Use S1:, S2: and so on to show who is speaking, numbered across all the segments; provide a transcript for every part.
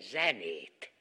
S1: zenét.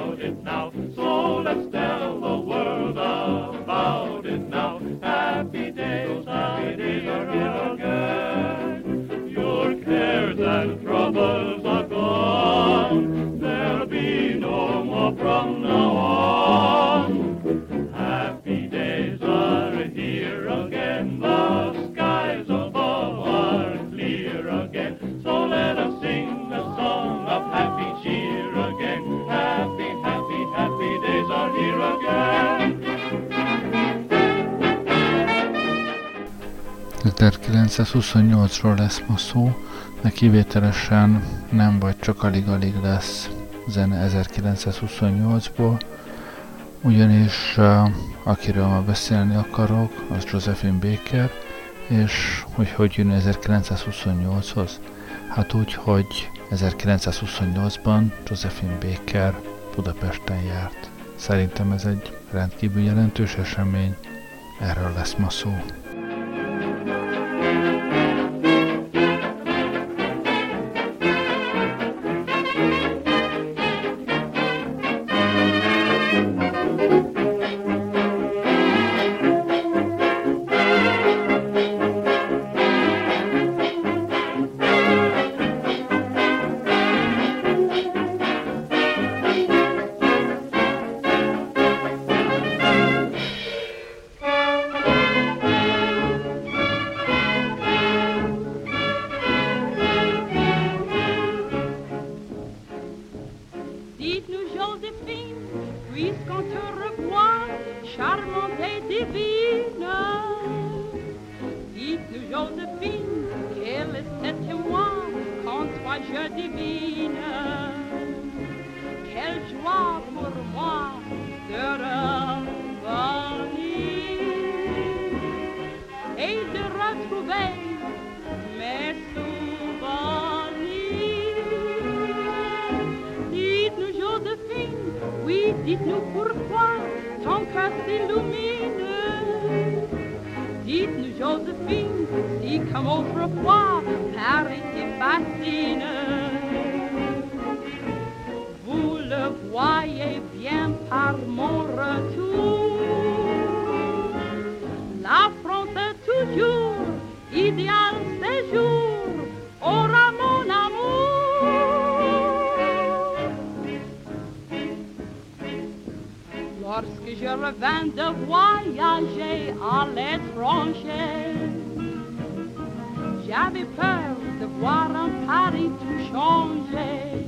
S2: loudest now. So
S3: 1928-ról lesz ma szó, de kivételesen nem vagy csak alig-alig lesz zene 1928-ból, ugyanis uh, akiről ma beszélni akarok, az Josephine Baker, és hogy hogy jön 1928-hoz? Hát úgy, hogy 1928-ban Josephine Baker Budapesten járt. Szerintem ez egy rendkívül jelentős esemény, erről lesz ma szó.
S4: Puisqu'on te revoit, charmante et divine. Dites-nous, Joséphine, quel est cet émoi qu'en toi je divine. Quelle joie pour moi de dites-nous pourquoi ton cœur s'illumine. Dites-nous, Joséphine, si comme autrefois Paris fascine. Vous le voyez bien par mon retour. Je revins de voyager à l'étranger, j'avais peur de voir un Paris tout changé.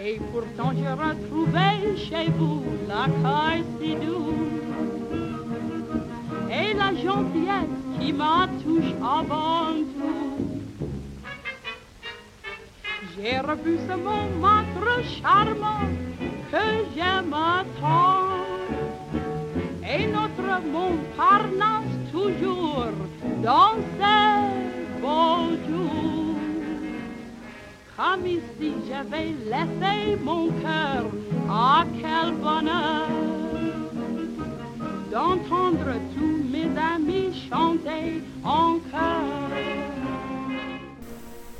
S4: Et pourtant je retrouvais chez vous l'accueil si doux et la gentillesse qui m'a touché avant tout. J'ai revu ce montre charmant que j'aime tant. Et notre Montparnasse toujours dans ses beaux jours. Comme ici j'avais laissé mon cœur, ah quel bonheur d'entendre tous mes amis chanter en chœur.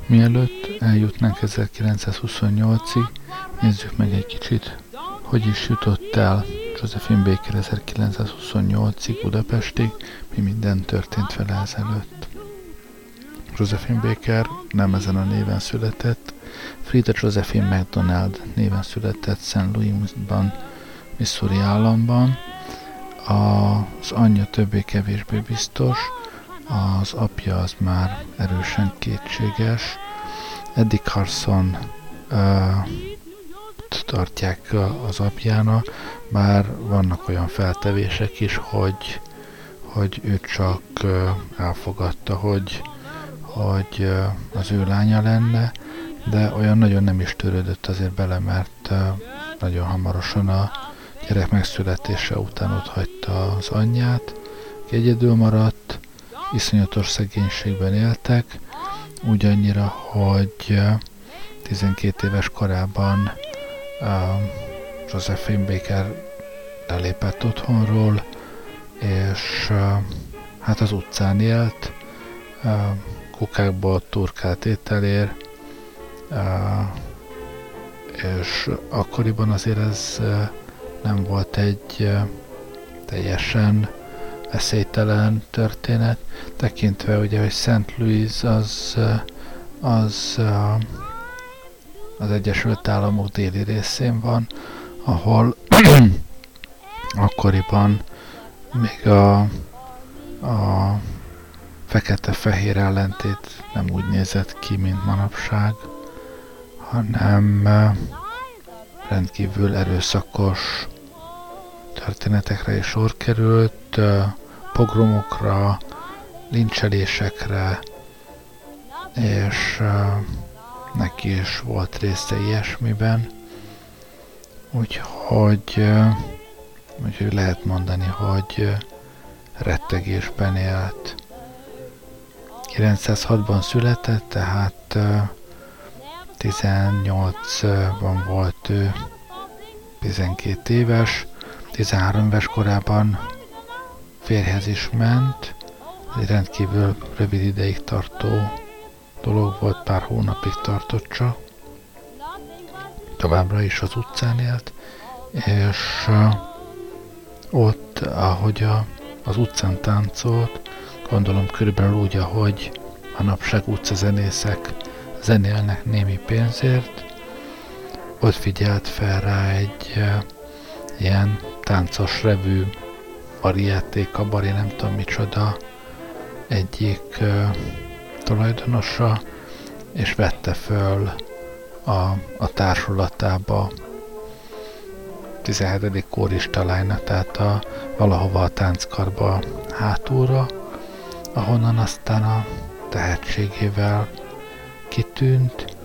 S3: Mielőtt eljutnánk 1928-ig, nézzük meg egy kicsit, hogy is jutott el Josephine Baker 1928-ig Budapestig, mi minden történt vele ezelőtt. Josephine Baker nem ezen a néven született, Frida Josephine McDonald néven született St. Louisban, Missouri államban. Az anyja többé-kevésbé biztos, az apja az már erősen kétséges. Eddie Carson uh, tartják az apjának, bár vannak olyan feltevések is, hogy, hogy ő csak elfogadta, hogy, hogy az ő lánya lenne, de olyan nagyon nem is törődött azért bele, mert nagyon hamarosan a gyerek megszületése után ott hagyta az anyját, egyedül maradt, iszonyatos szegénységben éltek, úgy annyira, hogy 12 éves korában Josephine Baker lelépett otthonról, és hát az utcán élt, kukákból turkált ételér, uh, és akkoriban azért ez nem volt egy teljesen eszélytelen történet, tekintve ugye, hogy St. Louis az, az az Egyesült Államok déli részén van, ahol akkoriban még a, a fekete-fehér ellentét nem úgy nézett ki, mint manapság, hanem rendkívül erőszakos történetekre is sor került, pogromokra, lincselésekre, és neki is volt része ilyesmiben. Úgyhogy, úgyhogy lehet mondani, hogy rettegésben élt. 906-ban született, tehát 18-ban volt ő 12 éves, 13 éves korában férhez is ment, egy rendkívül rövid ideig tartó dolog volt, pár hónapig tartott csak. Továbbra is az utcán élt, és ott, ahogy a, az utcán táncolt, gondolom körülbelül úgy, ahogy manapság utcazenészek zenélnek némi pénzért, ott figyelt fel rá egy e, ilyen táncos revű variáté, kabaré, nem tudom micsoda, egyik uh, tulajdonosa, és vette föl a, a társulatába 17. kóris talajna, tehát a, valahova a tánckarba hátulra, ahonnan aztán a tehetségével kitűnt,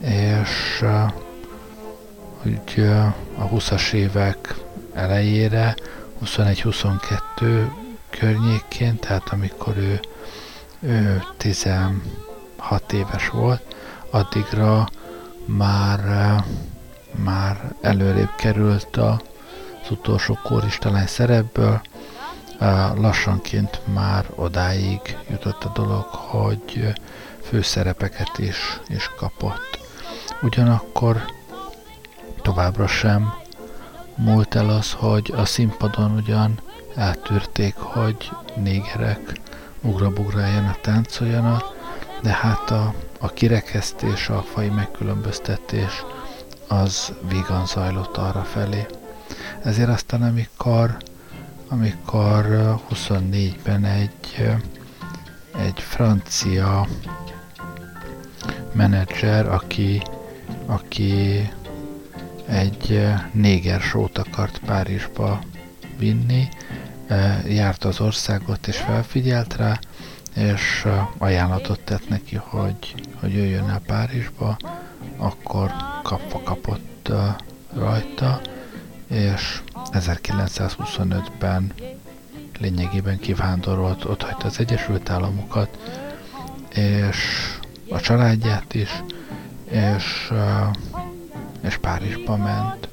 S3: és hogy a 20-as évek elejére 21-22 környékén, tehát amikor ő, ő 16 éves volt, addigra már, már előrébb került az utolsó kóristalány szerepből, lassanként már odáig jutott a dolog, hogy főszerepeket is, is kapott. Ugyanakkor továbbra sem múlt el az, hogy a színpadon ugyan eltűrték, hogy négerek ugrabugráljanak, táncoljanak, de hát a, a kirekesztés, a fai megkülönböztetés az vígan zajlott arra felé. Ezért aztán amikor, amikor 24-ben egy, egy francia menedzser, aki, aki egy néger sót akart Párizsba vinni, járt az országot és felfigyelt rá, és ajánlatot tett neki, hogy, hogy jöjjön el Párizsba, akkor kapva kapott rajta, és 1925-ben lényegében kivándorolt, ott hagyta az Egyesült Államokat, és a családját is, és, és Párizsba ment.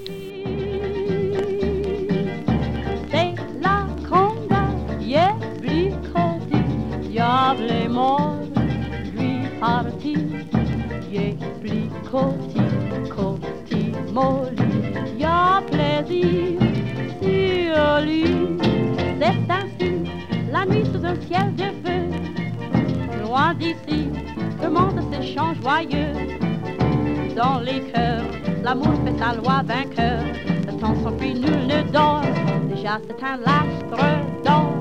S4: Dans les cœurs, l'amour fait sa loi vainqueur. Le temps s'enfuit, nul ne dort. Déjà c'est un lastre d'or.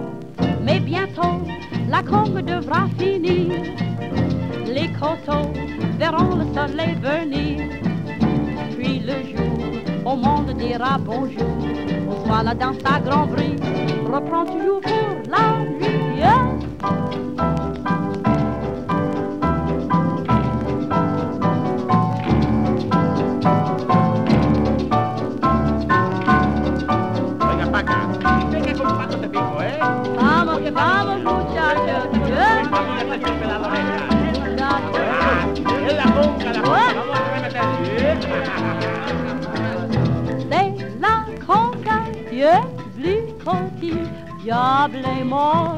S4: Mais bientôt, la combe devra finir. Les coteaux verront le soleil venir. Puis le jour, au monde dira bonjour. Bonsoir, la danse à grand bruit reprend toujours pour la nuit. Diable est mort,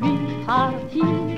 S4: lui parti,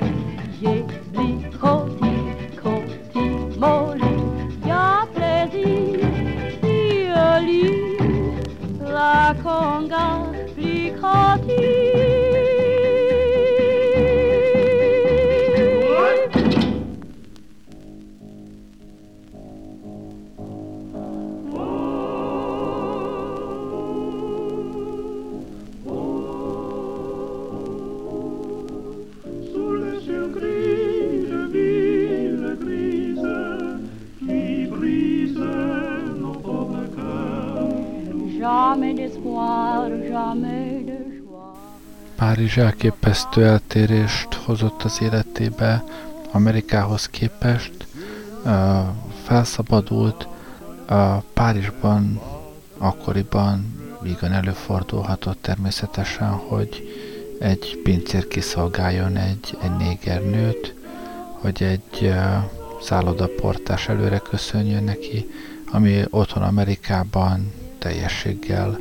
S3: Párizs elképesztő eltérést hozott az életébe Amerikához képest, felszabadult, Párizsban akkoriban igen előfordulhatott természetesen, hogy egy pincér kiszolgáljon egy, egy nőt, hogy egy szállodaportás előre köszönjön neki, ami otthon Amerikában teljességgel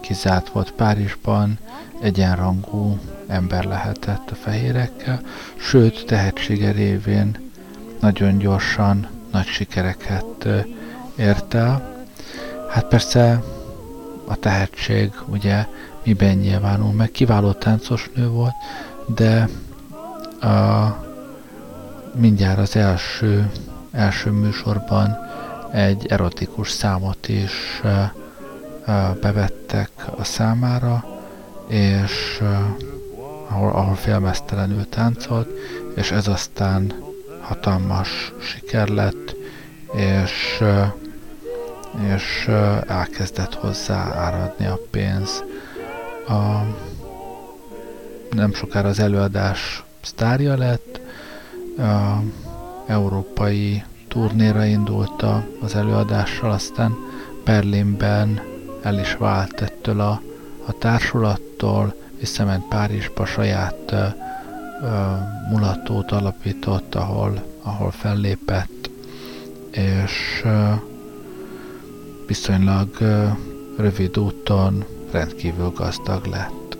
S3: kizárt volt Párizsban, egyenrangú ember lehetett a fehérekkel, sőt, tehetsége révén nagyon gyorsan nagy sikereket ért el. Hát persze a tehetség ugye miben nyilvánul meg, kiváló táncos nő volt, de a, mindjárt az első, első műsorban egy erotikus számot is bevettek a számára, és ahol, ahol félmeztelenül táncolt, és ez aztán hatalmas siker lett, és, és elkezdett hozzá áradni a pénz. A, nem sokára az előadás sztárja lett, a európai turnéra indult az előadással, aztán Berlinben el is vált ettől a, a társulattól, visszament Párizsba, saját uh, mulatót alapított, ahol, ahol fellépett, és uh, viszonylag uh, rövid úton rendkívül gazdag lett.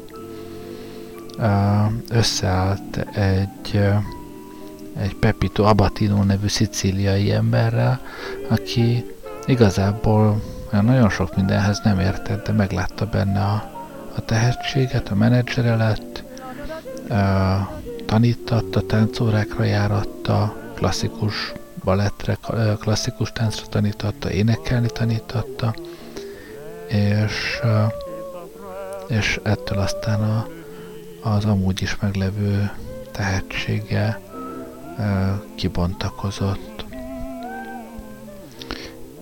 S3: Uh, összeállt egy, uh, egy Pepito Abatino nevű szicíliai emberrel, aki igazából olyan nagyon sok mindenhez nem értett, de meglátta benne a, a tehetséget, a menedzsere lett, tanítatta, táncórákra járatta, klasszikus balettre, klasszikus táncra tanította, énekelni tanította, és, és ettől aztán a, az amúgy is meglevő tehetsége kibontakozott.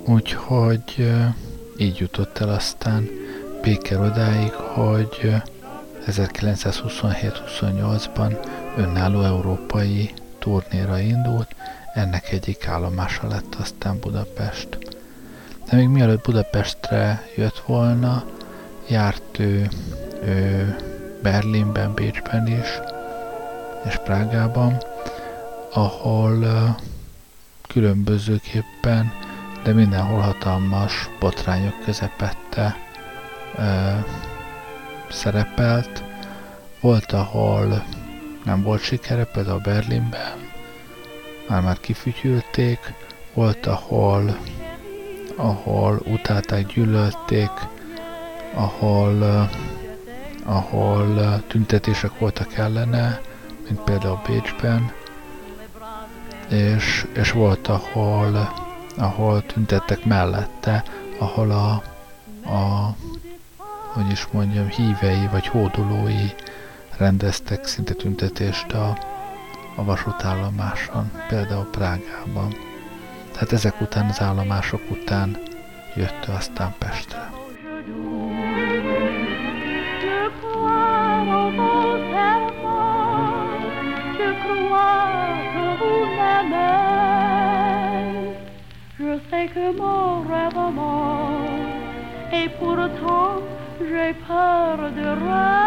S3: Úgyhogy így jutott el aztán Péker odáig, hogy 1927-28-ban önálló európai turnéra indult, ennek egyik állomása lett aztán Budapest. De még mielőtt Budapestre jött volna, járt ő, ő Berlinben, Bécsben is, és Prágában, ahol különbözőképpen, de mindenhol hatalmas botrányok közepette szerepelt. Volt, ahol nem volt sikere, például Berlinben, már-már kifütyülték, volt, ahol, ahol utálták, gyűlölték, ahol, ahol tüntetések voltak ellene, mint például Bécsben, és, és volt, ahol, ahol tüntettek mellette, ahol a, a hogy is mondjam, hívei vagy hódolói rendeztek szinte tüntetést a, a vasútállomáson, például Prágában. Tehát ezek után, az állomások után jött ő aztán Pestre. Je sais que mon rêve et pourtant j'ai peur de rêver.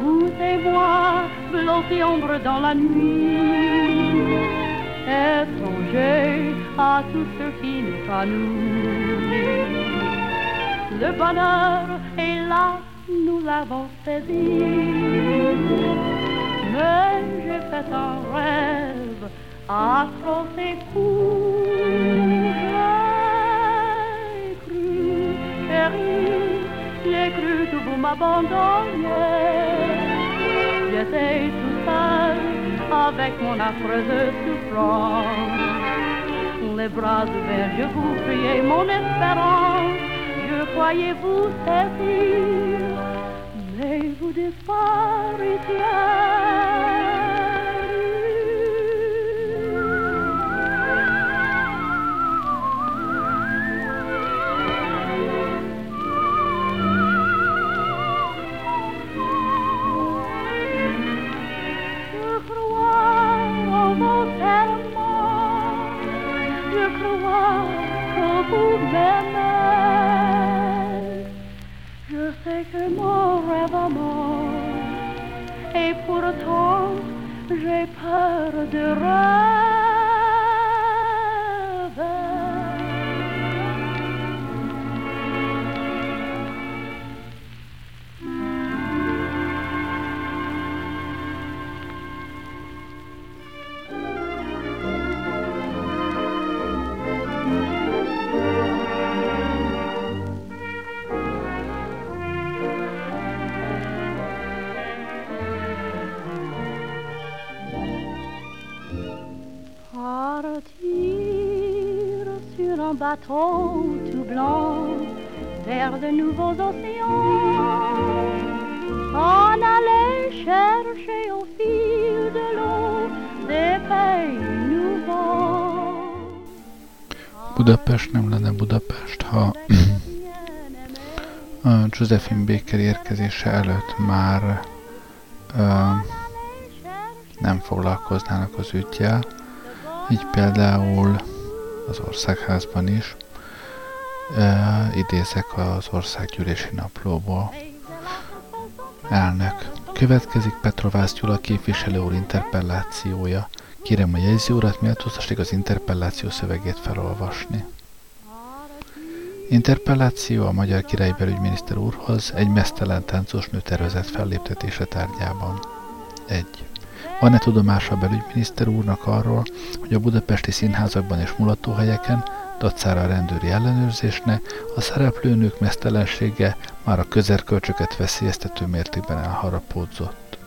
S3: Vous et moi, blottis ombre dans la nuit, étrangers à tout ce qui n'est pas nous. Le bonheur est là, nous l'avons saisi. Mais j'ai fait un rêve à trop j'ai cru que vous m'abandonniez. J'étais tout seul avec mon affreuse souffrance. Les bras ouverts, je vous priais mon espérance. Je croyais vous saisir, mais vous m'aimes.
S4: Je sais que mon rêve est mort, et pourtant j'ai peur de rêver. Bateau tout blanc vers de nouveaux océans. On allait chercher au fil de l'eau des pays nouveaux.
S3: Budapest nem lenne Budapest, ha a Josephine Baker érkezése előtt már uh, nem foglalkoznának az ügyjel. Így például az országházban is. E, idézek az országgyűlési naplóból. Elnök. Következik Petrovász Gyula képviselő úr interpellációja. Kérem a jegyző urat méltóztassék az interpelláció szövegét felolvasni. Interpelláció a magyar király belügyminiszter úrhoz egy mesztelen táncos nő tervezett felléptetése tárgyában. 1. Van-e tudomása a belügyminiszter úrnak arról, hogy a budapesti színházakban és mulatóhelyeken, dacára a rendőri ellenőrzésnek, a szereplőnők mesztelensége már a közerkölcsöket veszélyeztető mértékben elharapódzott.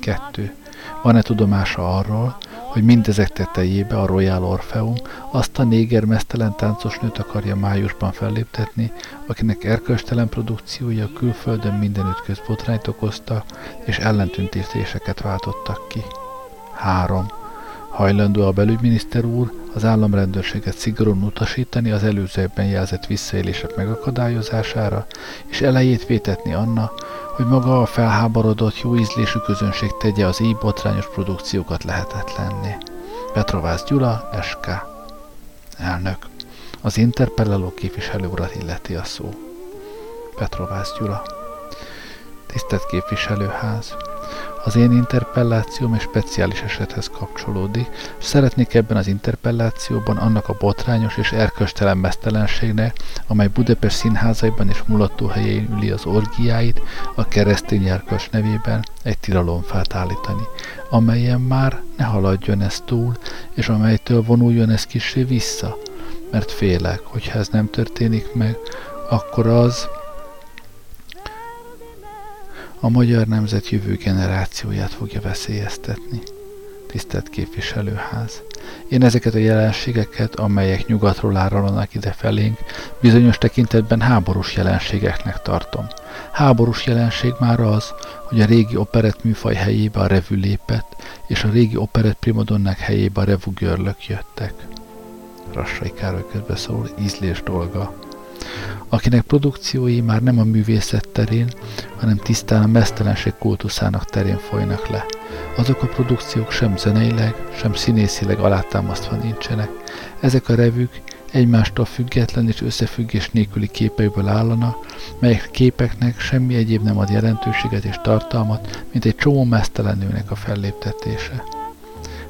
S3: 2. Van-e tudomása arról, hogy mindezek tetejébe a Royal Orpheum azt a néger mesztelen táncosnőt akarja májusban felléptetni, akinek erkölcstelen produkciója külföldön mindenütt közbotrányt okozta, és ellentüntéseket váltottak ki. 3. Hajlandó a belügyminiszter úr az államrendőrséget szigorúan utasítani az előzőben jelzett visszaélések megakadályozására, és elejét vétetni anna, hogy maga a felháborodott, jó ízlésű közönség tegye az így botrányos produkciókat lehetetlenné. Petrovász Gyula, SK. Elnök. Az interpelláló képviselő urat illeti a szó. Petrovász Gyula. Tisztelt képviselőház! Az én interpellációm egy speciális esethez kapcsolódik, és szeretnék ebben az interpellációban annak a botrányos és erköstelen mesztelenségnek, amely Budapest színházaiban és mulatóhelyén üli az orgiáit, a keresztény erkös nevében egy tilalomfát állítani, amelyen már ne haladjon ez túl, és amelytől vonuljon ez kisé vissza, mert félek, hogyha ez nem történik meg, akkor az, a magyar nemzet jövő generációját fogja veszélyeztetni. Tisztelt képviselőház! Én ezeket a jelenségeket, amelyek nyugatról áralanak ide felénk, bizonyos tekintetben háborús jelenségeknek tartom. Háborús jelenség már az, hogy a régi operett műfaj helyébe a revű lépett, és a régi operett primadonnák helyébe a revú görlök jöttek. Rassai Károly közbeszól, ízlés dolga akinek produkciói már nem a művészet terén, hanem tisztán a mesztelenség kultuszának terén folynak le. Azok a produkciók sem zeneileg, sem színészileg alátámasztva nincsenek. Ezek a revük egymástól független és összefüggés nélküli képekből állana, melyek képeknek semmi egyéb nem ad jelentőséget és tartalmat, mint egy csomó mesztelenőnek a felléptetése.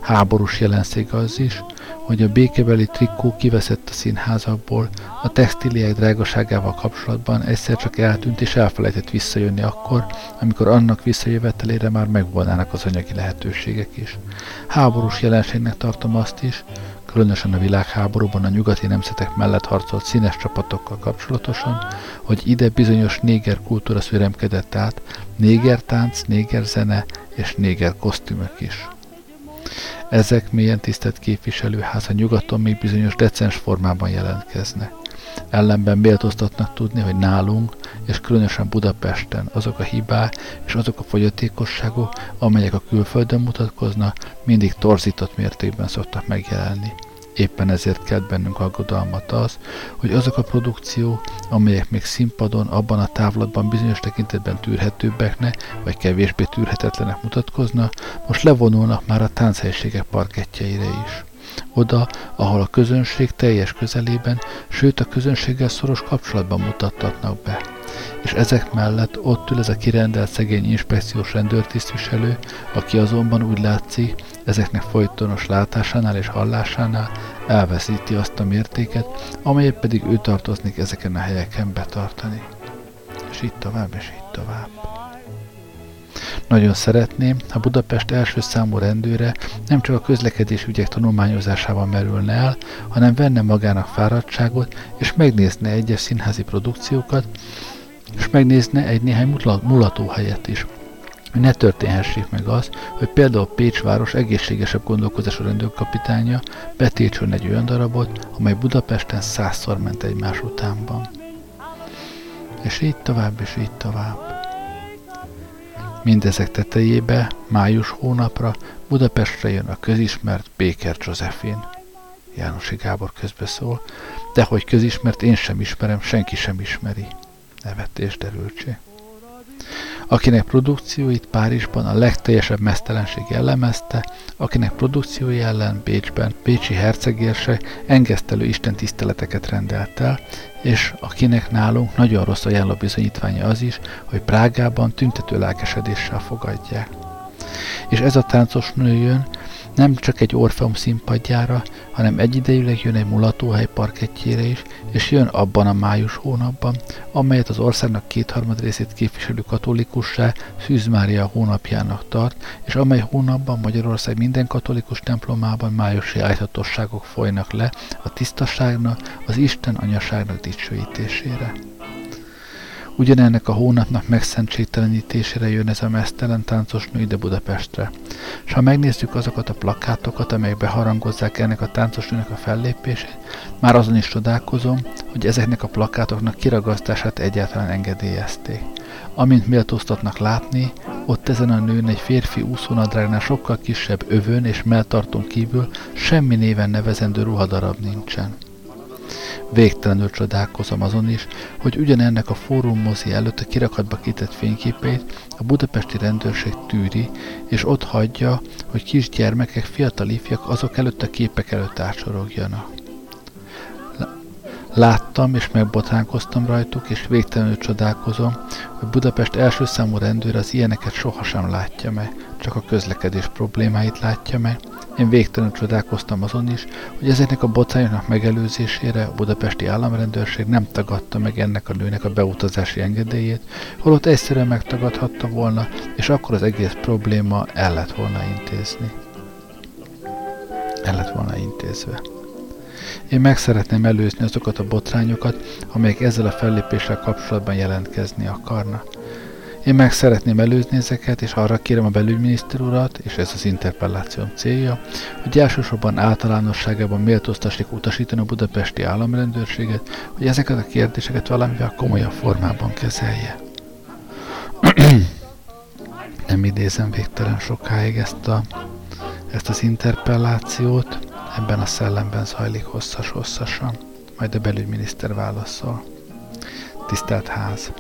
S3: Háborús jelenség az is, hogy a békebeli trikó kiveszett a színházakból, a textíliák drágaságával kapcsolatban egyszer csak eltűnt és elfelejtett visszajönni akkor, amikor annak visszajövetelére már megvolnának az anyagi lehetőségek is. Háborús jelenségnek tartom azt is, különösen a világháborúban a nyugati nemzetek mellett harcolt színes csapatokkal kapcsolatosan, hogy ide bizonyos néger kultúra szüremkedett át, néger tánc, néger zene és néger kosztümök is. Ezek mélyen tisztelt képviselőház a nyugaton még bizonyos decens formában jelentkeznek. Ellenben méltóztatnak tudni, hogy nálunk, és különösen Budapesten azok a hibák és azok a fogyatékosságok, amelyek a külföldön mutatkoznak, mindig torzított mértékben szoktak megjelenni. Éppen ezért kelt bennünk aggodalmat az, hogy azok a produkció, amelyek még színpadon, abban a távlatban bizonyos tekintetben tűrhetőbbeknek, vagy kevésbé tűrhetetlenek mutatkoznak, most levonulnak már a tánchelyiségek parkettjeire is. Oda, ahol a közönség teljes közelében, sőt a közönséggel szoros kapcsolatban mutattatnak be és ezek mellett ott ül ez a kirendelt szegény inspekciós rendőrtisztviselő, aki azonban úgy látszik, ezeknek folytonos látásánál és hallásánál elveszíti azt a mértéket, amelyet pedig ő tartoznik ezeken a helyeken betartani. És így tovább, és így tovább. Nagyon szeretném, ha Budapest első számú rendőre nem csak a közlekedés ügyek tanulmányozásával merülne el, hanem venne magának fáradtságot, és megnézne egyes színházi produkciókat, és megnézne egy néhány mulató helyet is. Hogy ne történhessék meg az, hogy például Pécs város egészségesebb gondolkozású rendőrkapitánya betétsön egy olyan darabot, amely Budapesten százszor ment egymás utánban. És így tovább, és így tovább. Mindezek tetejébe, május hónapra Budapestre jön a közismert Béker Josephine. Jánosi Gábor közbeszól, de hogy közismert én sem ismerem, senki sem ismeri nevetés derültség. Akinek produkcióit Párizsban a legteljesebb mesztelenség jellemezte, akinek produkciói ellen Bécsben Bécsi hercegérse engesztelő istentiszteleteket rendelt el, és akinek nálunk nagyon rossz ajánló bizonyítványa az is, hogy Prágában tüntető lelkesedéssel fogadják. És ez a táncos nő nem csak egy Orfeum színpadjára, hanem egyidejűleg jön egy mulatóhely parkettjére is, és jön abban a május hónapban, amelyet az országnak kétharmad részét képviselő katolikussá Szűz Mária hónapjának tart, és amely hónapban Magyarország minden katolikus templomában májusi ájtatosságok folynak le a tisztaságnak, az Isten anyaságnak dicsőítésére. Ugyanennek a hónapnak megszentségtelenítésére jön ez a mesztelen táncos nő ide Budapestre. És ha megnézzük azokat a plakátokat, amelyek beharangozzák ennek a táncos nőnek a fellépését, már azon is csodálkozom, hogy ezeknek a plakátoknak kiragasztását egyáltalán engedélyezték. Amint méltóztatnak látni, ott ezen a nőn egy férfi úszónadrágnál sokkal kisebb övön és melltartón kívül semmi néven nevezendő ruhadarab nincsen. Végtelenül csodálkozom azon is, hogy ugyanennek a fórum mozi előtt a kirakatba kitett fényképeit a budapesti rendőrség tűri, és ott hagyja, hogy kisgyermekek, fiatal ifjak azok előtt a képek előtt átsorogjanak. Láttam és megbotránkoztam rajtuk, és végtelenül csodálkozom, hogy Budapest első számú rendőr az ilyeneket sohasem látja meg, csak a közlekedés problémáit látja meg. Én végtelenül csodálkoztam azon is, hogy ezeknek a botrányoknak megelőzésére a budapesti államrendőrség nem tagadta meg ennek a nőnek a beutazási engedélyét, holott egyszerűen megtagadhatta volna, és akkor az egész probléma el lett volna intézni. El lett volna intézve. Én meg szeretném előzni azokat a botrányokat, amelyek ezzel a fellépéssel kapcsolatban jelentkezni akarna. Én meg szeretném előzni ezeket, és arra kérem a belügyminiszter urat, és ez az interpellációm célja, hogy elsősorban általánosságában méltóztassék utasítani a budapesti államrendőrséget, hogy ezeket a kérdéseket valamivel komolyabb formában kezelje. Nem idézem végtelen sokáig ezt, a, ezt az interpellációt, Ebben a szellemben zajlik hosszas-hosszasan, majd a belügyminiszter válaszol. Tisztelt ház!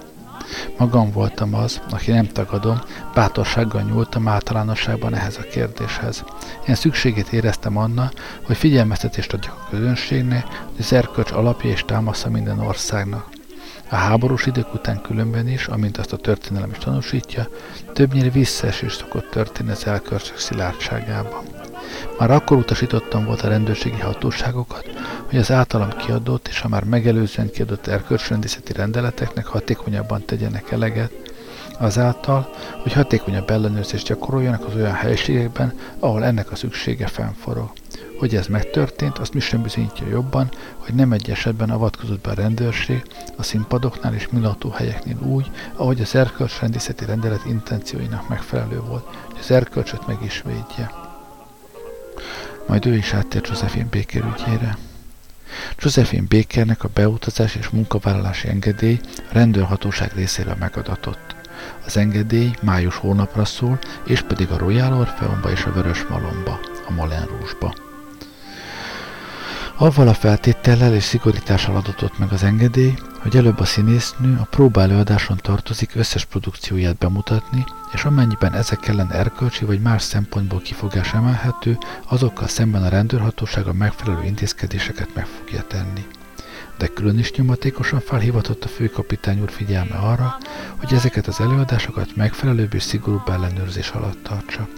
S3: Magam voltam az, aki nem tagadom, bátorsággal nyúltam általánosságban ehhez a kérdéshez. Én szükségét éreztem annak, hogy figyelmeztetést adjak a közönségnek, hogy az erkölcs alapja és támasza minden országnak. A háborús idők után különben is, amint azt a történelem is tanúsítja, többnyire visszaesés szokott történni az elkölcsök szilárdságában. Már akkor utasítottam volt a rendőrségi hatóságokat, hogy az általam kiadott és a már megelőzően kiadott erkölcsrendészeti rendeleteknek hatékonyabban tegyenek eleget, azáltal, hogy hatékonyabb ellenőrzést gyakoroljanak az olyan helységekben, ahol ennek a szüksége fennforog. Hogy ez megtörtént, azt mi sem bizonyítja jobban, hogy nem egy esetben avatkozott be a rendőrség a színpadoknál és helyeknél úgy, ahogy az erkölcsrendészeti rendelet intencióinak megfelelő volt, hogy az erkölcsöt meg is védje majd ő is áttért Josephine Baker ügyére. Josephine Bakernek a beutazás és munkavállalási engedély a rendőrhatóság részéről megadatott. Az engedély május hónapra szól, és pedig a Royal Orpheumba és a Vörös Malomba, a Moulin Rouge-ba. Avval a feltétellel és szigorítással adatott meg az engedély, hogy előbb a színésznő a próbálőadáson tartozik összes produkcióját bemutatni, és amennyiben ezek ellen erkölcsi vagy más szempontból kifogás emelhető, azokkal szemben a rendőrhatóság a megfelelő intézkedéseket meg fogja tenni. De külön is nyomatékosan felhivatott a főkapitány úr figyelme arra, hogy ezeket az előadásokat megfelelőbb és szigorúbb ellenőrzés alatt tartsa.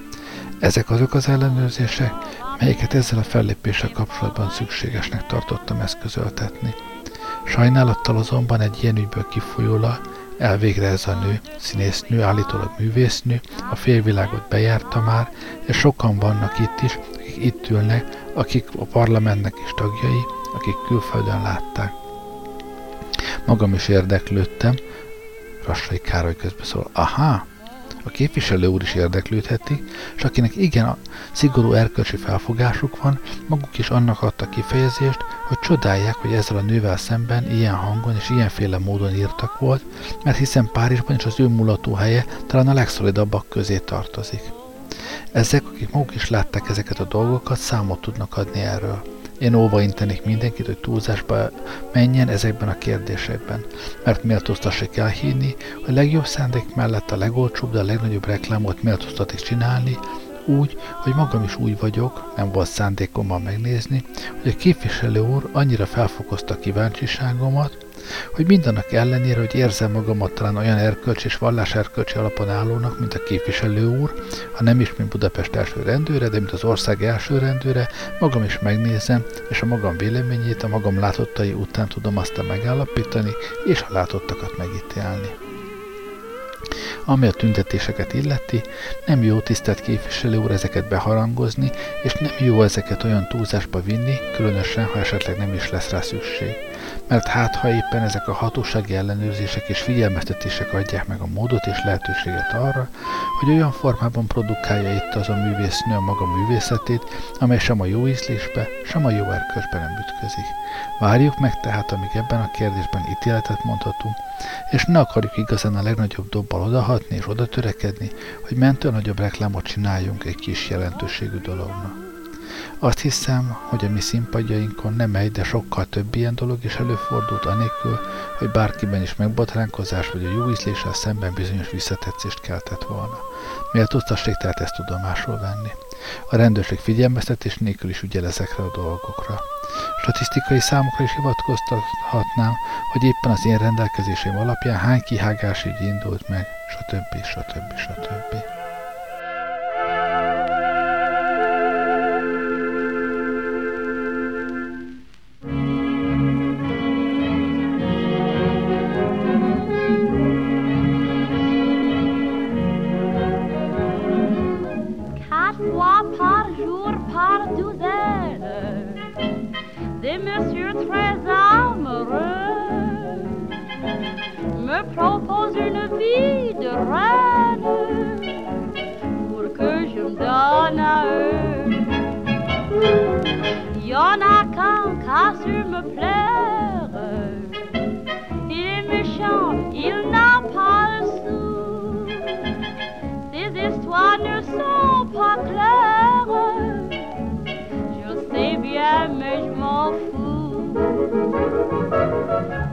S3: Ezek azok az ellenőrzések, melyeket ezzel a fellépéssel kapcsolatban szükségesnek tartottam eszközöltetni. Sajnálattal azonban egy ilyen ügyből kifolyólag elvégre ez a nő, színésznő, állítólag művésznő, a félvilágot bejárta már, és sokan vannak itt is, akik itt ülnek, akik a parlamentnek is tagjai, akik külföldön látták. Magam is érdeklődtem, Rassai Károly közbeszól, aha, a képviselő úr is érdeklődheti, és akinek igen a szigorú erkölcsi felfogásuk van, maguk is annak adta kifejezést, hogy csodálják, hogy ezzel a nővel szemben ilyen hangon és ilyenféle módon írtak volt, mert hiszen Párizsban is az ő mulató helye talán a legszolidabbak közé tartozik. Ezek, akik maguk is látták ezeket a dolgokat, számot tudnak adni erről. Én óva intenék mindenkit, hogy túlzásba menjen ezekben a kérdésekben, mert méltóztassék elhinni, hogy legjobb szándék mellett a legolcsóbb, de a legnagyobb reklámot méltóztatik csinálni, úgy, hogy magam is úgy vagyok, nem volt szándékommal megnézni, hogy a képviselő úr annyira felfokozta kíváncsiságomat, hogy mindannak ellenére, hogy érzem magamat talán olyan erkölcs és vallás erkölcsi alapon állónak, mint a képviselő úr, ha nem is mint Budapest első rendőre, de mint az ország első rendőre, magam is megnézem, és a magam véleményét a magam látottai után tudom aztán megállapítani, és a látottakat megítélni. Ami a tüntetéseket illeti, nem jó tisztelt képviselő úr ezeket beharangozni, és nem jó ezeket olyan túlzásba vinni, különösen, ha esetleg nem is lesz rá szükség. Mert hát ha éppen ezek a hatósági ellenőrzések és figyelmeztetések adják meg a módot és lehetőséget arra, hogy olyan formában produkálja itt az a művésznő a maga művészetét, amely sem a jó ízlésbe, sem a jó erkölcsbe nem ütközik. Várjuk meg tehát, amíg ebben a kérdésben ítéletet mondhatunk, és ne akarjuk igazán a legnagyobb dobbal odahatni és oda törekedni, hogy mentő nagyobb reklámot csináljunk egy kis jelentőségű dolognak. Azt hiszem, hogy a mi színpadjainkon nem egy, de sokkal több ilyen dolog is előfordult anélkül, hogy bárkiben is megbotránkozás vagy a jó ízléssel szemben bizonyos visszatetszést keltett volna. Méltóztassék tehát ezt tudomásul venni. A rendőrség figyelmeztetés nélkül is ügyel ezekre a dolgokra. Statisztikai számokra is hivatkoztathatnám, hogy éppen az én rendelkezésem alapján hány kihágás így indult meg, stb. stb. stb. stb.
S4: pour que je me donne à eux. Y en a qu'un qu'a su me plaire. Il est méchant, il n'a pas le sou. Ces histoires ne sont pas claires. Je sais bien, mais je m'en fous.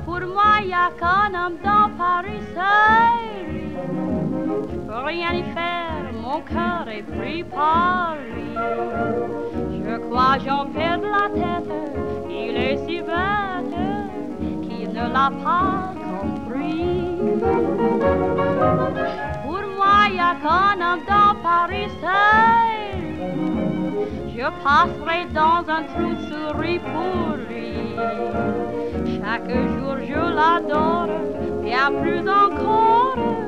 S4: Pour moi, y a qu'un homme dans Paris seul rien y faire, mon cœur est pris par lui. Je crois j'en perds la tête, il est si bête qu'il ne l'a pas compris. Pour moi, y a qu'un homme dans Paris seul. Je passerai dans un trou de souris pour lui. Chaque jour je l'adore, bien plus encore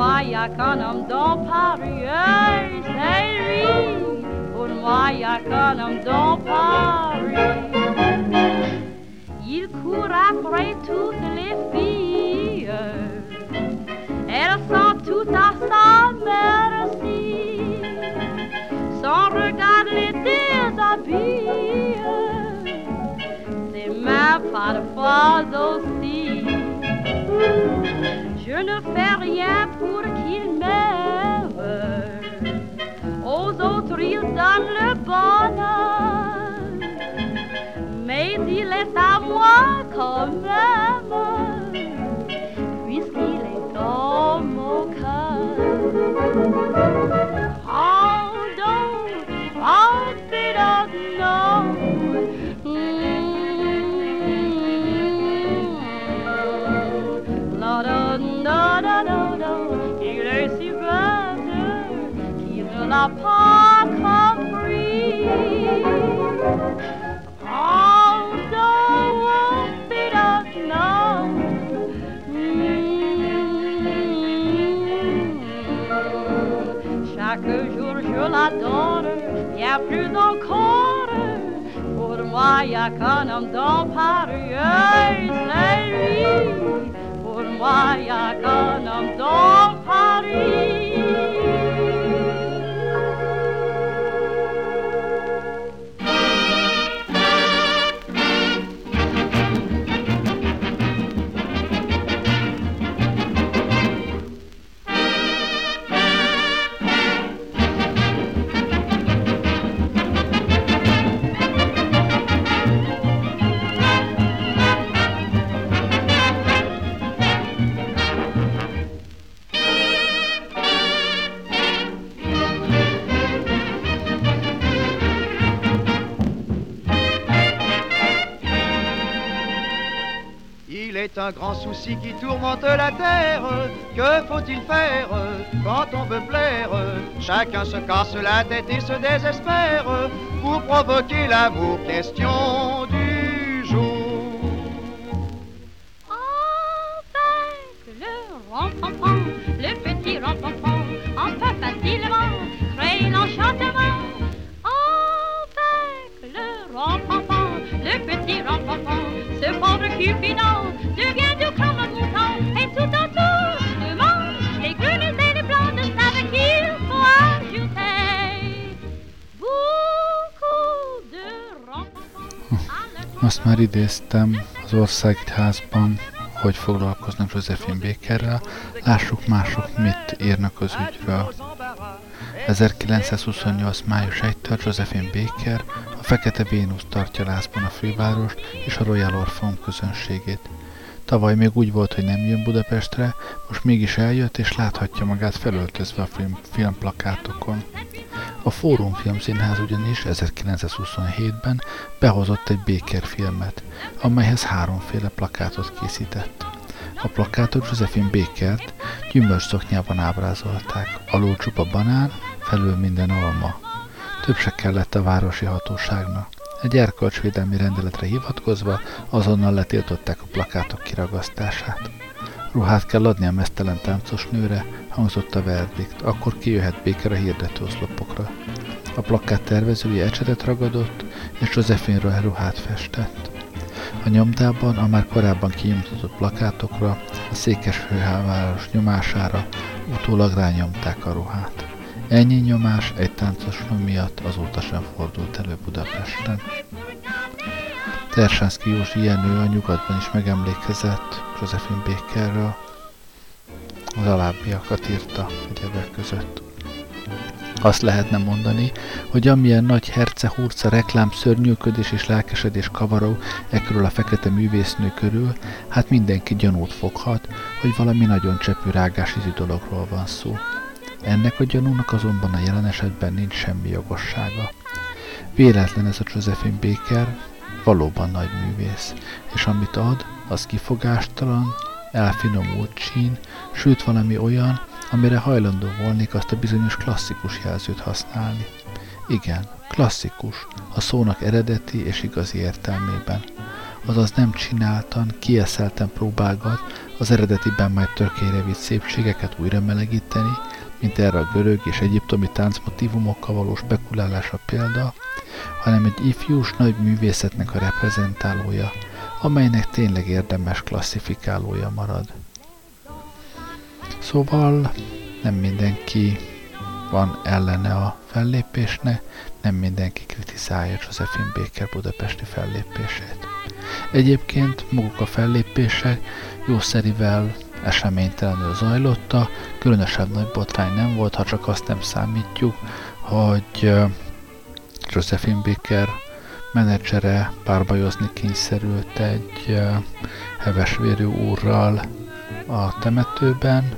S4: moi, y a qu'un homme dans Paris, hey, c'est lui. Pour moi, y a qu'un homme dans Paris. Il court après toutes les filles, elles sont toutes à sa merci. Son regard les déshabille, ses mains parfois aussi. Je ne fais rien dans le bonheur. Mais il est à moi comme A qu'un homme dans Paris. Pour moi, y a qu'un homme dans.
S1: C'est un grand souci qui tourmente la terre. Que faut-il faire quand on veut plaire? Chacun se casse la tête et se désespère pour provoquer l'amour. Question du jour.
S4: Avec le renfant, le petit renfant, peut facilement créer l'enchantement. Avec le renfant, le petit renfant, se
S3: Azt már idéztem az országházban, hogy foglalkoznak Josephine Bakerrel, lássuk mások mit írnak az ügyről. 1928. május 1-től Josephine Baker a Fekete Vénusz tartja lázban a fővárost és a Royal Orpheum közönségét. Tavaly még úgy volt, hogy nem jön Budapestre, most mégis eljött és láthatja magát felöltözve a film, filmplakátokon. A Fórum Filmszínház ugyanis 1927-ben behozott egy Baker filmet, amelyhez háromféle plakátot készített. A plakátot Josephine Bakert gyümölcsszoknyában ábrázolták, alul csupa banán, felül minden alma. Több se kellett a városi hatóságnak. Egy erkölcsvédelmi rendeletre hivatkozva azonnal letiltották a plakátok kiragasztását. Ruhát kell adni a mesztelen táncos nőre, hangzott a verdikt, akkor kijöhet Béker a hirdető oszlopokra. A plakát tervezője ecsetet ragadott, és Josephine ruhát festett. A nyomdában a már korábban kinyomtatott plakátokra, a székes főháváros nyomására utólag rányomták a ruhát. Ennyi nyomás egy táncos miatt azóta sem fordult elő Budapesten. Tersánszki Józsi Jenő a nyugatban is megemlékezett Josephine Bakerről. Az alábbiakat írta egyebek között. Azt lehetne mondani, hogy amilyen nagy herce, hurca, reklám, szörnyűködés és lelkesedés kavaró e körül a fekete művésznő körül, hát mindenki gyanút foghat, hogy valami nagyon csepű rágás ízű dologról van szó. Ennek a gyanúnak azonban a jelen esetben nincs semmi jogossága. Véletlen ez a Josephine Baker, valóban nagy művész, és amit ad, az kifogástalan, elfinomult csín, sőt valami olyan, amire hajlandó volnék azt a bizonyos klasszikus jelzőt használni. Igen, klasszikus, a szónak eredeti és igazi értelmében. Azaz nem csináltan, kieszelten próbálgat az eredetiben majd törkére vitt szépségeket újra melegíteni, mint erre a görög és egyiptomi táncmotívumokkal való spekulálása példa, hanem egy ifjús nagy művészetnek a reprezentálója, amelynek tényleg érdemes klasszifikálója marad. Szóval nem mindenki van ellene a fellépésnek, nem mindenki kritizálja Josephine Baker budapesti fellépését. Egyébként maguk a fellépések jószerivel eseménytelenül zajlotta, különösebb nagy botrány nem volt, ha csak azt nem számítjuk, hogy Josephine Baker menedzsere párbajozni kényszerült egy hevesvérű úrral a temetőben,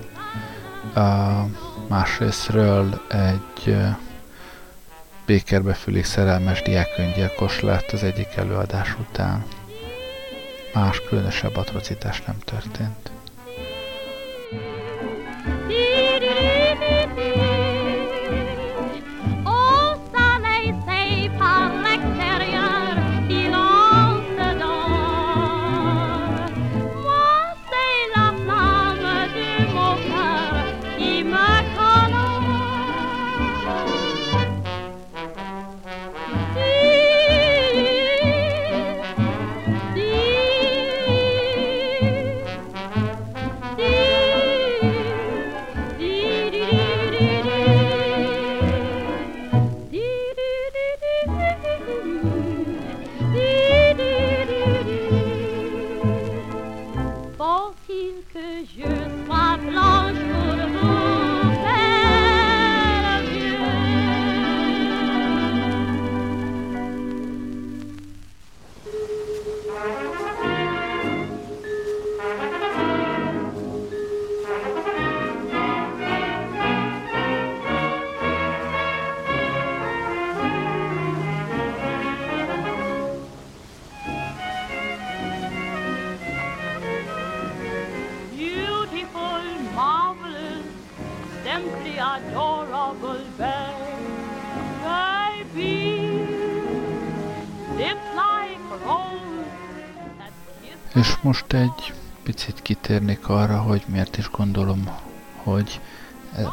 S3: másrésztről egy békerbefülig szerelmes diáköngyilkos lett az egyik előadás után. Más különösebb atrocitás nem történt. És most egy picit kitérnék arra, hogy miért is gondolom, hogy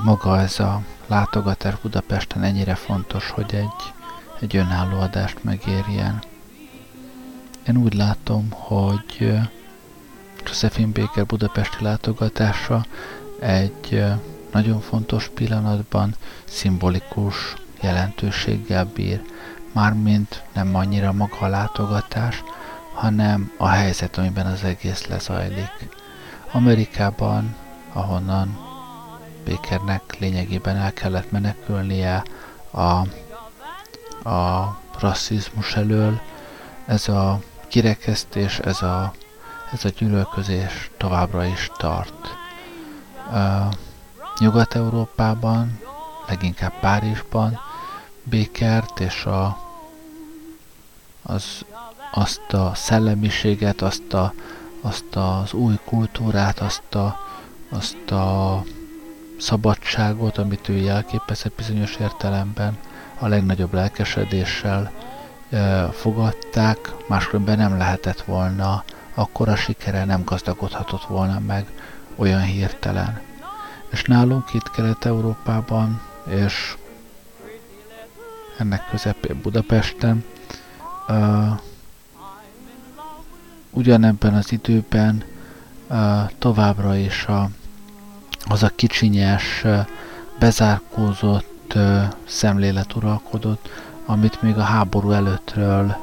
S3: maga ez a látogatás Budapesten ennyire fontos, hogy egy, egy önálló adást megérjen. Én úgy látom, hogy Josephine Baker budapesti látogatása egy nagyon fontos pillanatban szimbolikus jelentőséggel bír, mármint nem annyira maga a látogatás, hanem a helyzet, amiben az egész lezajlik. Amerikában, ahonnan Bakernek lényegében el kellett menekülnie a, a rasszizmus elől, ez a kirekesztés, ez a, ez a gyűlölközés továbbra is tart. Uh, Nyugat-Európában, leginkább Párizsban Békert és a, az, azt a szellemiséget, azt, a, azt az új kultúrát, azt a, azt a szabadságot, amit ő jelképezett bizonyos értelemben, a legnagyobb lelkesedéssel e, fogadták, máskülönben nem lehetett volna, akkor a sikere nem gazdagodhatott volna meg olyan hirtelen. És nálunk itt Kelet-Európában, és ennek közepén Budapesten, uh, ugyanebben az időben uh, továbbra is a, az a kicsinyes, uh, bezárkózott uh, szemlélet uralkodott, amit még a háború előttről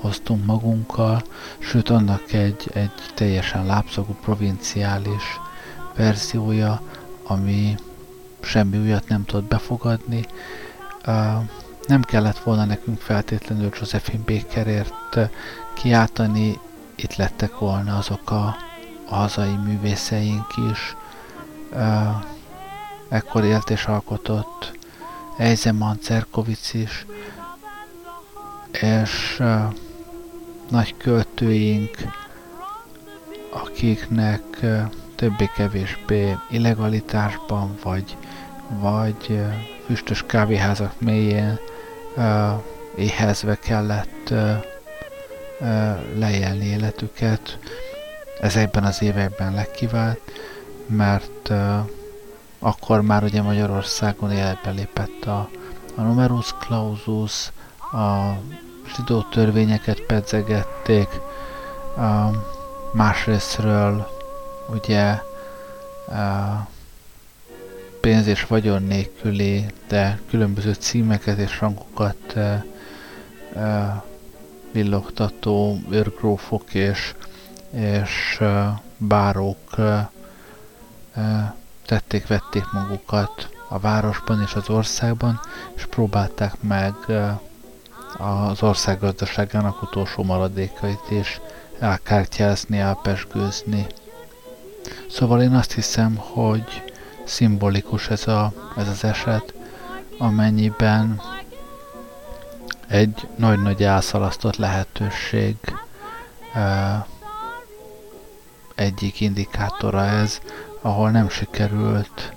S3: hoztunk magunkkal, sőt annak egy, egy teljesen lábszagú provinciális verziója, ami semmi újat nem tudott befogadni. Nem kellett volna nekünk feltétlenül Josephine Bakerért kiáltani, itt lettek volna azok a, a hazai művészeink is. Ekkor élt és alkotott Eizemann, Cerkovic is, és nagy költőink, akiknek többé-kevésbé illegalitásban, vagy, vagy füstös kávéházak mélyén éhezve kellett leélni életüket. Ezekben az években legkivált, mert akkor már ugye Magyarországon életbe lépett a, a numerus clausus, a zsidó törvényeket pedzegették, másrésztről ugye pénz és vagyon nélküli, de különböző címeket és rangokat villogtató őrgrófok és, és bárók tették, vették magukat a városban és az országban, és próbálták meg az ország gazdaságának utolsó maradékait is elkártyázni, elpesgőzni. Szóval én azt hiszem, hogy szimbolikus ez, a, ez az eset, amennyiben egy nagy-nagy elszalasztott lehetőség uh, egyik indikátora ez, ahol nem sikerült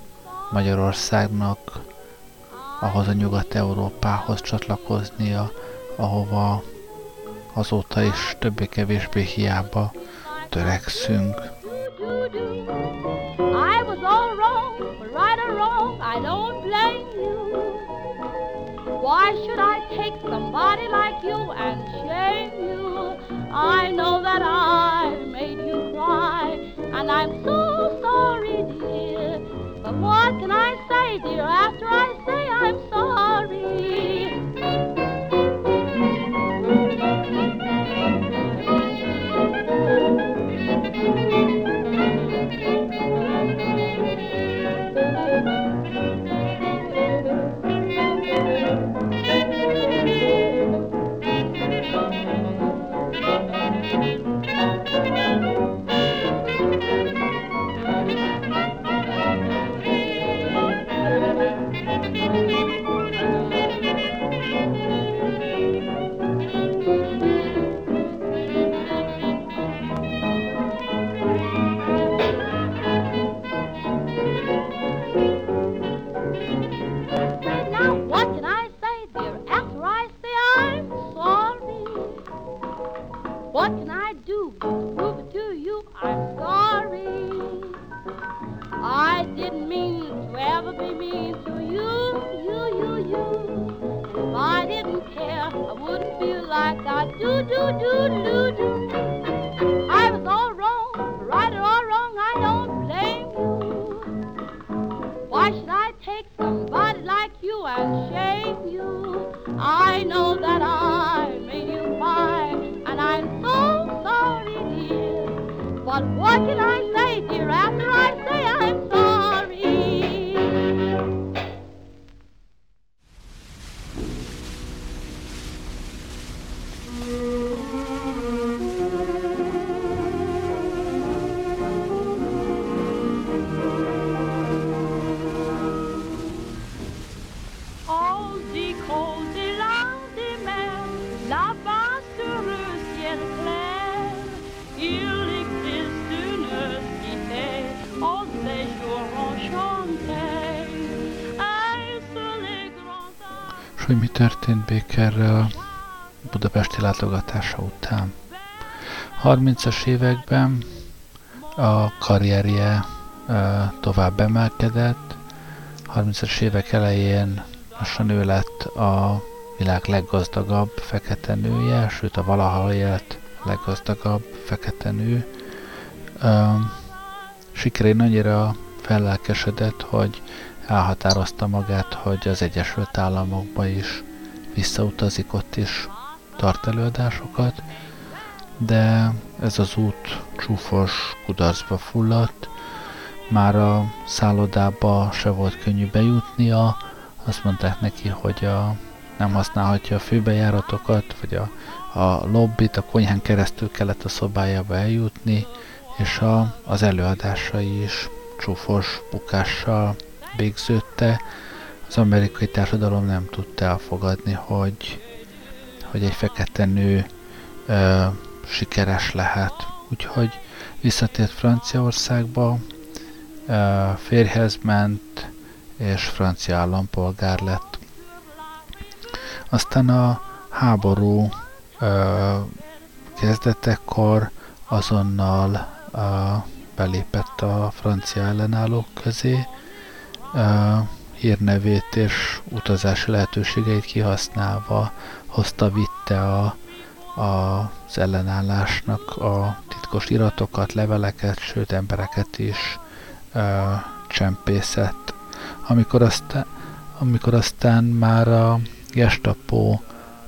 S3: Magyarországnak ahhoz a Nyugat-Európához csatlakoznia, ahova azóta is többé-kevésbé hiába törekszünk.
S4: Somebody like you and shame you? I know that I made you cry, and I'm so sorry, dear. But what can I say, dear, after I say I'm sorry?
S3: Bakerrel budapesti látogatása után. 30-as években a karrierje tovább emelkedett, 30-as évek elején lassan ő lett a világ leggazdagabb fekete nője, sőt a valaha élt leggazdagabb fekete nő. Sikerén annyira fellelkesedett, hogy elhatározta magát, hogy az Egyesült Államokba is visszautazik, ott is tart előadásokat, de ez az út csúfos kudarcba fulladt, már a szállodába se volt könnyű bejutnia, azt mondták neki, hogy a, nem használhatja a főbejáratokat, vagy a, a lobbit, a konyhán keresztül kellett a szobájába eljutni, és a, az előadásai is csúfos bukással végződte. Az amerikai társadalom nem tudta elfogadni, hogy, hogy egy fekete nő ö, sikeres lehet. Úgyhogy visszatért Franciaországba, ö, férjhez ment, és francia állampolgár lett. Aztán a háború ö, kezdetekor azonnal ö, belépett a francia ellenállók közé, ö, hírnevét és utazási lehetőségeit kihasználva hozta, vitte a, a, az ellenállásnak a titkos iratokat, leveleket, sőt embereket is ö, csempészett. Amikor aztán, amikor aztán már a gestapo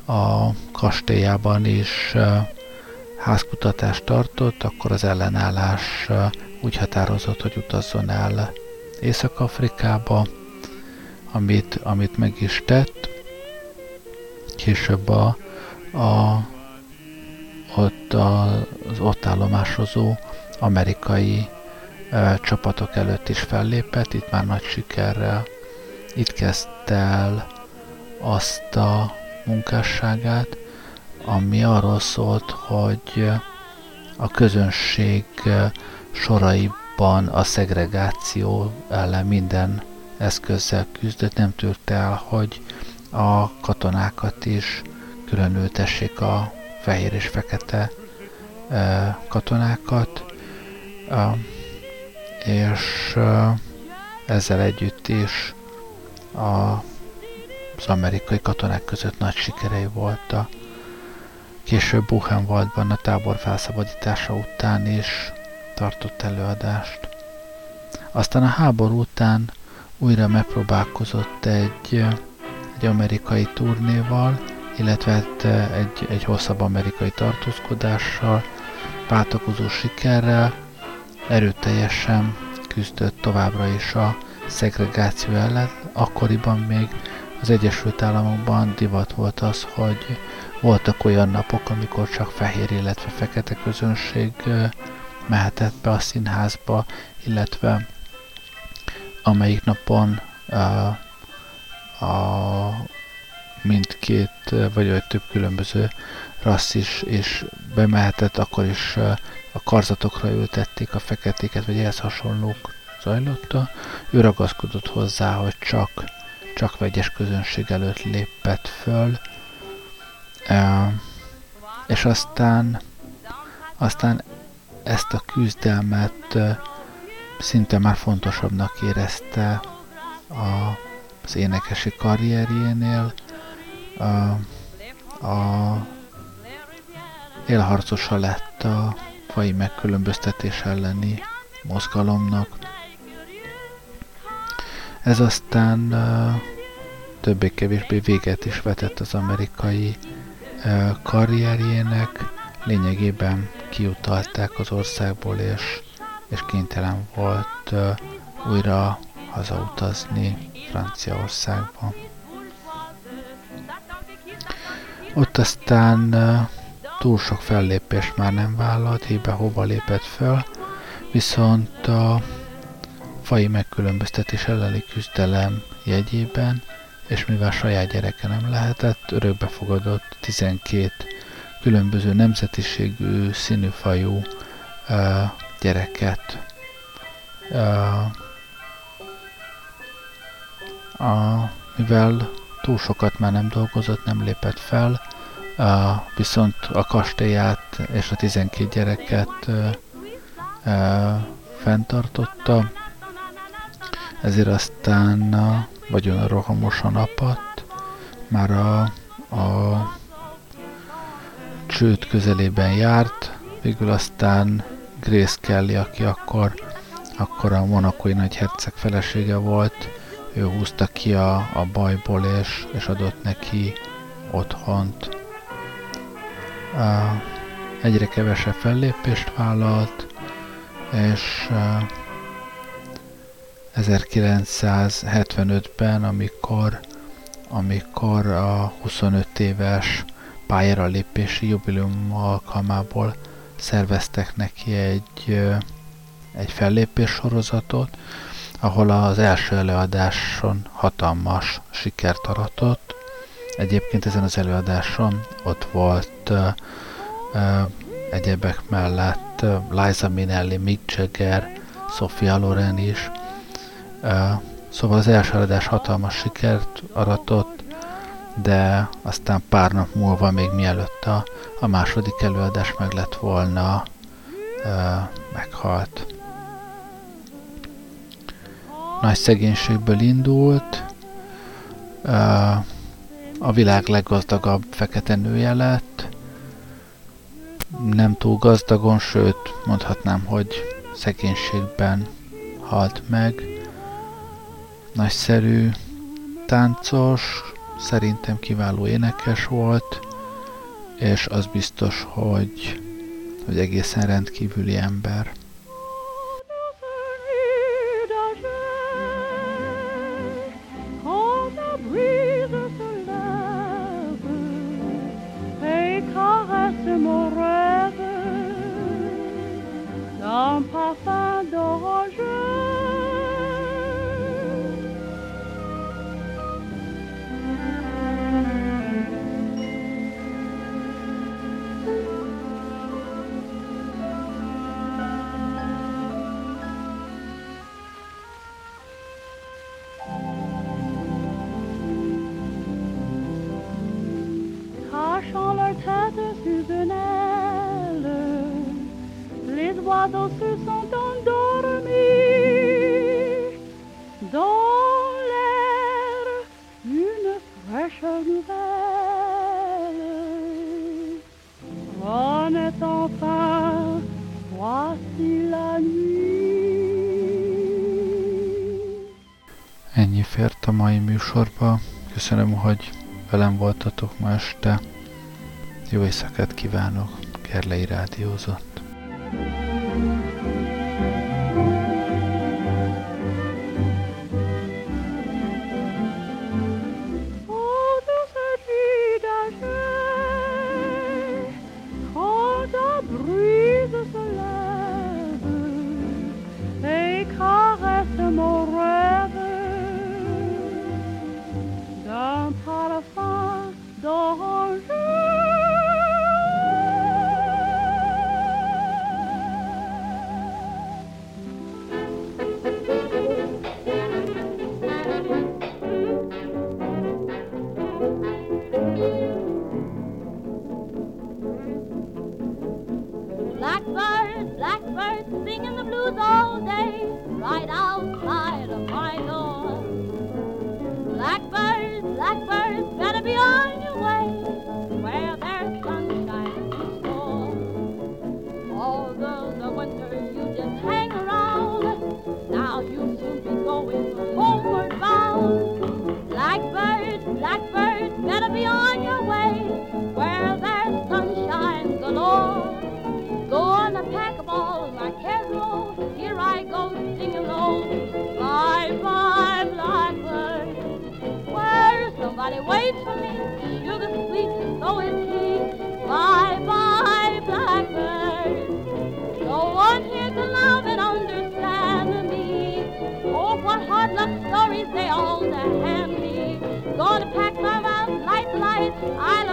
S3: a kastélyában is ö, házkutatást tartott, akkor az ellenállás ö, úgy határozott, hogy utazzon el Észak-Afrikába, amit, amit meg is tett. Később a, a, ott a, az ott állomásozó amerikai e, csapatok előtt is fellépett, itt már nagy sikerrel. Itt kezdte el azt a munkásságát, ami arról szólt, hogy a közönség soraiban a szegregáció ellen minden eszközzel küzdött, nem tűrte el, hogy a katonákat is különültessék a fehér és fekete katonákat, és ezzel együtt is a, az amerikai katonák között nagy sikerei volt a később Buchenwaldban a tábor felszabadítása után is tartott előadást. Aztán a háború után újra megpróbálkozott egy, egy amerikai turnéval, illetve hát egy, egy hosszabb amerikai tartózkodással, váltakozó sikerrel, erőteljesen küzdött továbbra is a szegregáció ellen. Akkoriban még az Egyesült Államokban divat volt az, hogy voltak olyan napok, amikor csak fehér, illetve fekete közönség mehetett be a színházba, illetve amelyik napon uh, a mindkét, vagy vagy több különböző rassz is, és bemehetett, akkor is a karzatokra ültették a feketéket, vagy ehhez hasonlók zajlotta. Ő ragaszkodott hozzá, hogy csak, csak vegyes közönség előtt lépett föl, és aztán, aztán ezt a küzdelmet szinte már fontosabbnak érezte a, az énekesi karrierjénél, a, a élharcosa lett a fai megkülönböztetés elleni mozgalomnak. Ez aztán többé-kevésbé véget is vetett az amerikai karrierjének, lényegében kiutalták az országból, és, és kénytelen volt újra hazautazni Franciaországba. Ott aztán túl sok fellépést már nem vállalt, hibe hova lépett fel, viszont a fai megkülönböztetés elleni küzdelem jegyében, és mivel saját gyereke nem lehetett, örökbefogadott 12 különböző nemzetiségű, színűfajú gyereket. Uh, a, mivel túl sokat már nem dolgozott, nem lépett fel, uh, viszont a kastélyát és a 12 gyereket uh, uh, fenntartotta, ezért aztán a vagyon rohamosan apadt, már a, a csőd közelében járt, végül aztán Grace Kelly, aki akkor, akkor a monakói nagyherceg felesége volt, ő húzta ki a, a bajból, és, és adott neki otthont. Uh, egyre kevesebb fellépést vállalt, és uh, 1975-ben, amikor, amikor a 25 éves pályára lépési jubileum alkalmából szerveztek neki egy, egy fellépés sorozatot, ahol az első előadáson hatalmas sikert aratott. Egyébként ezen az előadáson ott volt uh, uh, egyebek mellett uh, Liza Minnelli, Mick Jagger, Sofia Loren is. Uh, szóval az első előadás hatalmas sikert aratott, de aztán pár nap múlva, még mielőtt a, a második előadás meg lett volna, uh, meghalt nagy szegénységből indult, a világ leggazdagabb fekete nője lett, nem túl gazdagon, sőt mondhatnám, hogy szegénységben halt meg. Nagyszerű táncos, szerintem kiváló énekes volt, és az biztos, hogy, hogy egészen rendkívüli ember. Műsorba. Köszönöm, hogy velem voltatok ma este. Jó éjszakát kívánok, Gerlei Rádiózott.
S4: Gonna pack my mouth light, light. I'll